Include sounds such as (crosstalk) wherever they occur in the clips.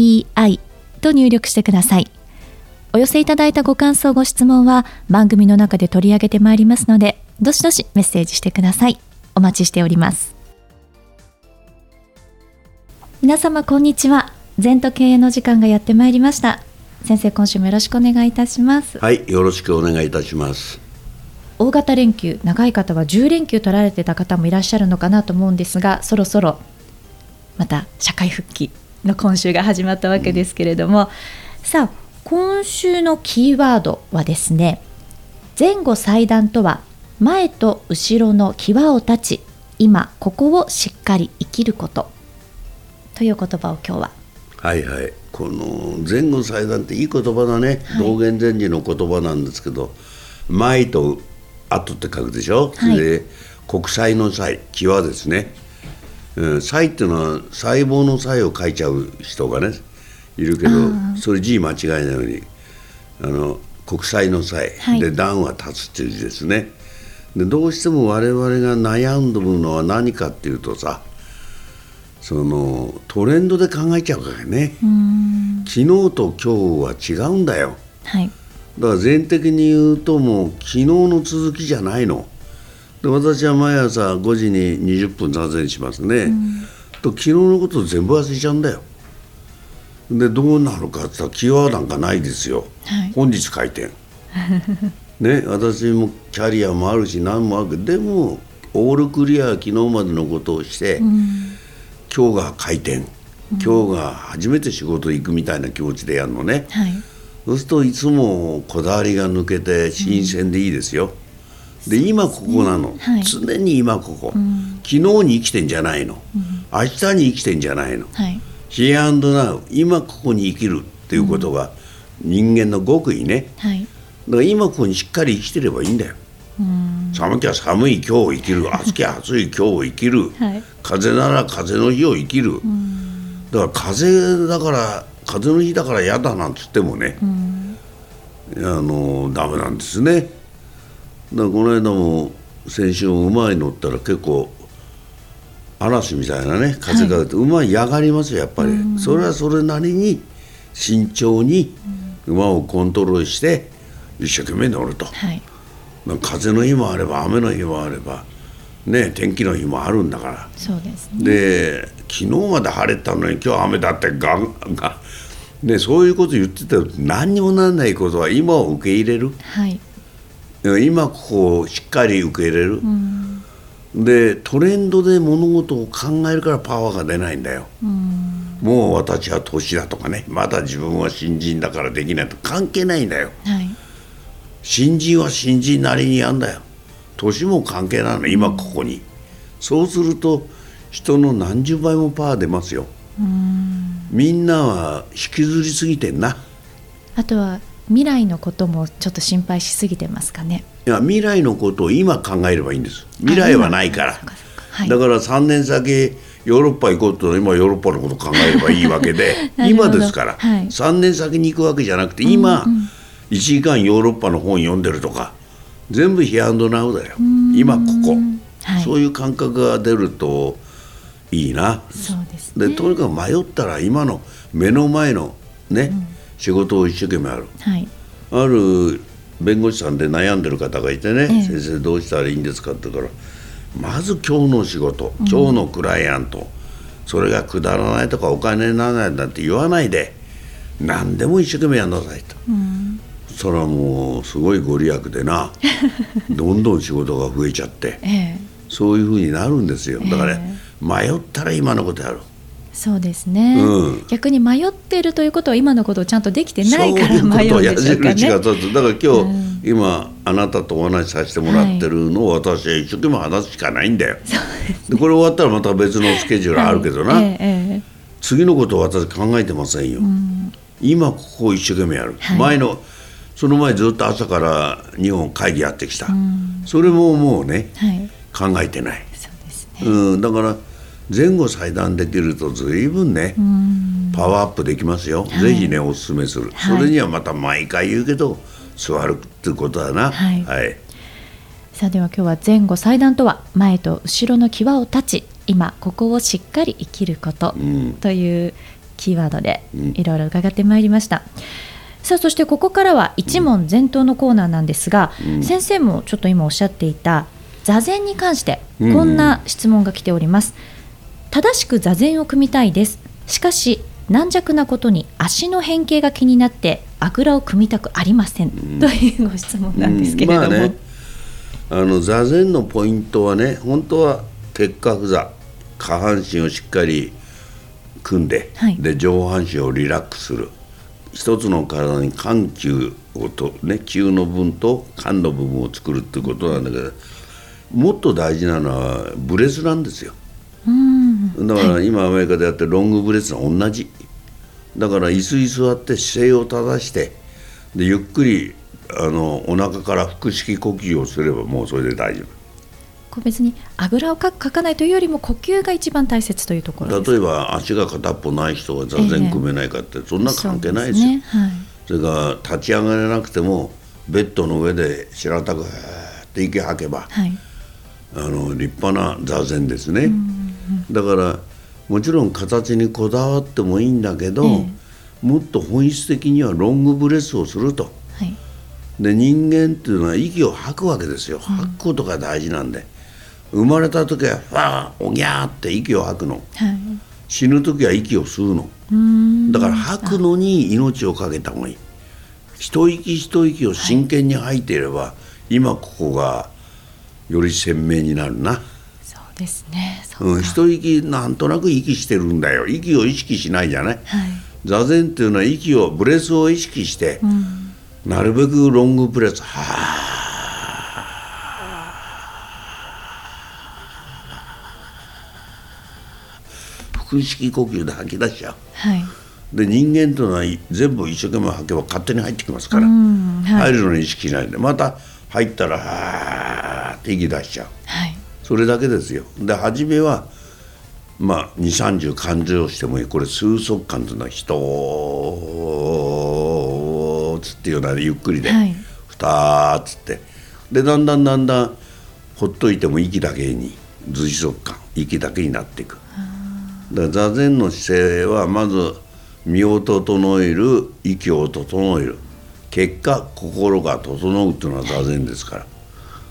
ZENTOKEIEI と入力してください。お寄せいただいたご感想、ご質問は番組の中で取り上げてまいりますので、どしどしメッセージしてください。お待ちしております。皆様、こんにちは。全都経営の時間がやってまいりました。先生、今週もよろしくお願いいたします。はい、よろしくお願いいたします。大型連休長い方は10連休取られてた方もいらっしゃるのかなと思うんですがそろそろまた社会復帰の今週が始まったわけですけれども、うん、さあ今週のキーワードはですね前後祭壇とは前と後ろの際を立ち今ここをしっかり生きること。という言葉を今日は。はいはい。この前後祭壇っていい言葉だね、はい、道元禅師の言葉なんですけど前と後って書くでしょ、はい、で国際の際際ですね、うん、際っていうのは細胞の際を書いちゃう人がねいるけどそれ字間違いないようにあの国際の際、はい、で段は立つっていう字ですね。でどうしても我々が悩んでるのは何かっていうとさそのトレンドで考えちゃうからね。昨日と今日は違うんだよ、はい、だから全的に言うともう昨日の続きじゃないので私は毎朝5時に20分座禅しますね、うん、と昨日のこと全部忘れちゃうんだよ。でどうなるかって言ったらキーワードなんかないですよ、はい、本日開店。(laughs) ね私もキャリアもあるし何もあるけどでもオールクリア昨日までのことをして、うん、今日が開店。今日が初めて仕事行くみたいな気持ちでやるのね、はい。そうするといつもこだわりが抜けて新鮮でいいですよ。で今ここなの、はい、常に今ここ、うん、昨日に生きてんじゃないの、うん、明日に生きてんじゃないの、はい、ヒアンドナウ今ここに生きるっていうことが人間の極意ね、はい、だから今ここにしっかり生きてればいいんだよ、うん、寒きゃ寒い今日を生きる。(laughs) 暑きゃ暑い今日を生きる、はい、風なら風の日を生きる、だから風だから風の日だから嫌だなんつってもね、うん、あのダメなんですねだこの間も先週馬に乗ったら結構嵐みたいなね風が、はい、馬嫌がりますよやっぱり、うん、それはそれなりに慎重に馬をコントロールして一生懸命乗ると、はい、風の日もあれば雨の日もあればね、天気の日もあるんだから。そうです、ね、で昨日まで晴れたのに今日雨だってがんが、ね、そういうこと言ってたら何にもならないことは今を受け入れる、はい、今ここをしっかり受け入れる、うん、でトレンドで物事を考えるからパワーが出ないんだよ、うん、もう私は年だとかね。まだ自分は新人だからできないと関係ないんだよ、はい、新人は新人なりにやんだよ。年も関係ないの。今ここに、そうすると人の何十倍もパワー出ますよ。みんなは引きずりすぎてんな。あとは未来のこともちょっと心配しすぎてますかね。いや未来のことを今考えればいいんです。未来はないから、はい、だから3年先ヨーロッパ行こうと今ヨーロッパのこと考えればいいわけで (laughs) 今ですから、はい、3年先に行くわけじゃなくて今、うんうん、1時間ヨーロッパの本読んでるとか全部ヒアンドナウだよ。今ここ、はい、そういう感覚が出るといいな。そうです、ね、でとにかく迷ったら今の目の前のね、うん、仕事を一生懸命やる、はい、ある弁護士さんで悩んでる方がいてね、ええ、先生どうしたらいいんですかって言ったらまず今日の仕事今日のクライアント、うん、それがくだらないとかお金にならないなんて言わないで何でも一生懸命やんなさいと。うん。それはもうすごいご利益でな (laughs) どんどん仕事が増えちゃって、ええ、そういうふうになるんですよ。だから、ね、迷ったら今のことやるそうですね、うん、逆に迷ってるということは今のことをちゃんとできてないから迷うんでしょうかね。だから今日、うん、今あなたとお話しさせてもらってるのを私は一生懸命話すしかないんだよ、はい、でこれ終わったらまた別のスケジュールあるけどな、はいええ。次のことを私考えてませんよ、今ここを一生懸命やる、はい。前のその前ずっと朝から日本会議やってきた、それももうねはい。考えてない、そうですね。うん、だから前後裁断できると随分ね、パワーアップできますよ、はい。ぜひねお勧めする、はい。それにはまた毎回言うけど座るってことだな。はい。はい、さあでは今日は前後祭壇とは前と後ろの際を立ち今ここをしっかり生きることうん。というキーワードでうん。いろいろ伺ってまいりました、さあそしてここからは一問全答のコーナーなんですが、うん。先生もちょっと今おっしゃっていた座禅に関してうん。こんな質問が来ております、正しく座禅を組みたいです。しかし軟弱なことに足の変形が気になってあぐらを組みたくありません、というご質問なんですけれども、うんまあねあの座禅のポイントはね本当は結核座。下半身をしっかり組んで,、はい。で上半身をリラックスする。一つの体に緩急をとね急の分と緩の部分を作るっていうことなんだけどもっと大事なのはブレスなんですよ。うんだから今アメリカでやってるロングブレスは同じ。だから椅子に座って姿勢を正してでゆっくりあのお腹から腹式呼吸をすればもうそれで大丈こう別にあぐらをかかかないというよりも呼吸が一番大切というところ例えば足が片っぽない人が座禅組めないかって、そんな関係ないですよ。ね。はい。それから立ち上がれなくてもベッドの上で白たくって息吐けばはい。あの立派な座禅ですね、だからもちろん形にこだわってもいいんだけど、えもっと本質的にはロングブレスをすると。はい。で人間っていうのは息を吐くわけですよ。吐くことが大事なんで、生まれた時はファーおぎゃーって息を吐くの。はい。死ぬ時は息を吸うの。だから吐くのに命をかけた方がいい。一息一息を真剣に吐いていれば、今ここがより鮮明になるな、そうですね。そううん、か一息なんとなく息してるんだよ。息を意識しないじゃない？はい。座禅っていうのは息をブレスを意識して、うん。なるべくロングブレスはあ腹式呼吸で吐き出しちゃう。はい。で人間というのは全部一生懸命吐けば勝手に入ってきますから、うんはい。入るのに意識しないでまた入ったらはーって息出しちゃう。はいそれだけですよ。で初めはまあ2 3 0感情してもいい。これ数速感というのは人つっていうようなゆっくりで、はい。ふたーっつって。でだんだんだんだんほっといても息だけに随速感息だけになっていく。だから座禅の姿勢はまず身を整える息を整える。結果心が整うっていうのは座禅ですから。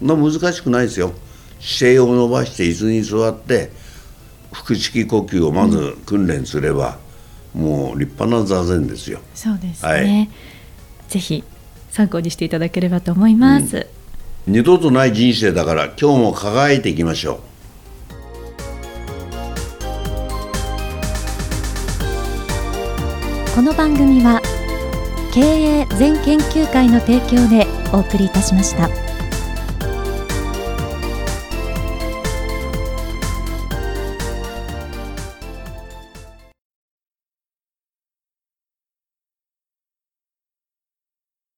そんな難しくないですよ姿勢を伸ばして椅子に座って腹式呼吸をまず訓練すれば、もう立派な座禅ですよ。そうですはい。ねぜひ参考にしていただければと思います、二度とない人生だから今日も輝いていきましょう。この番組は経営全研究会の提供でお送りいたしました。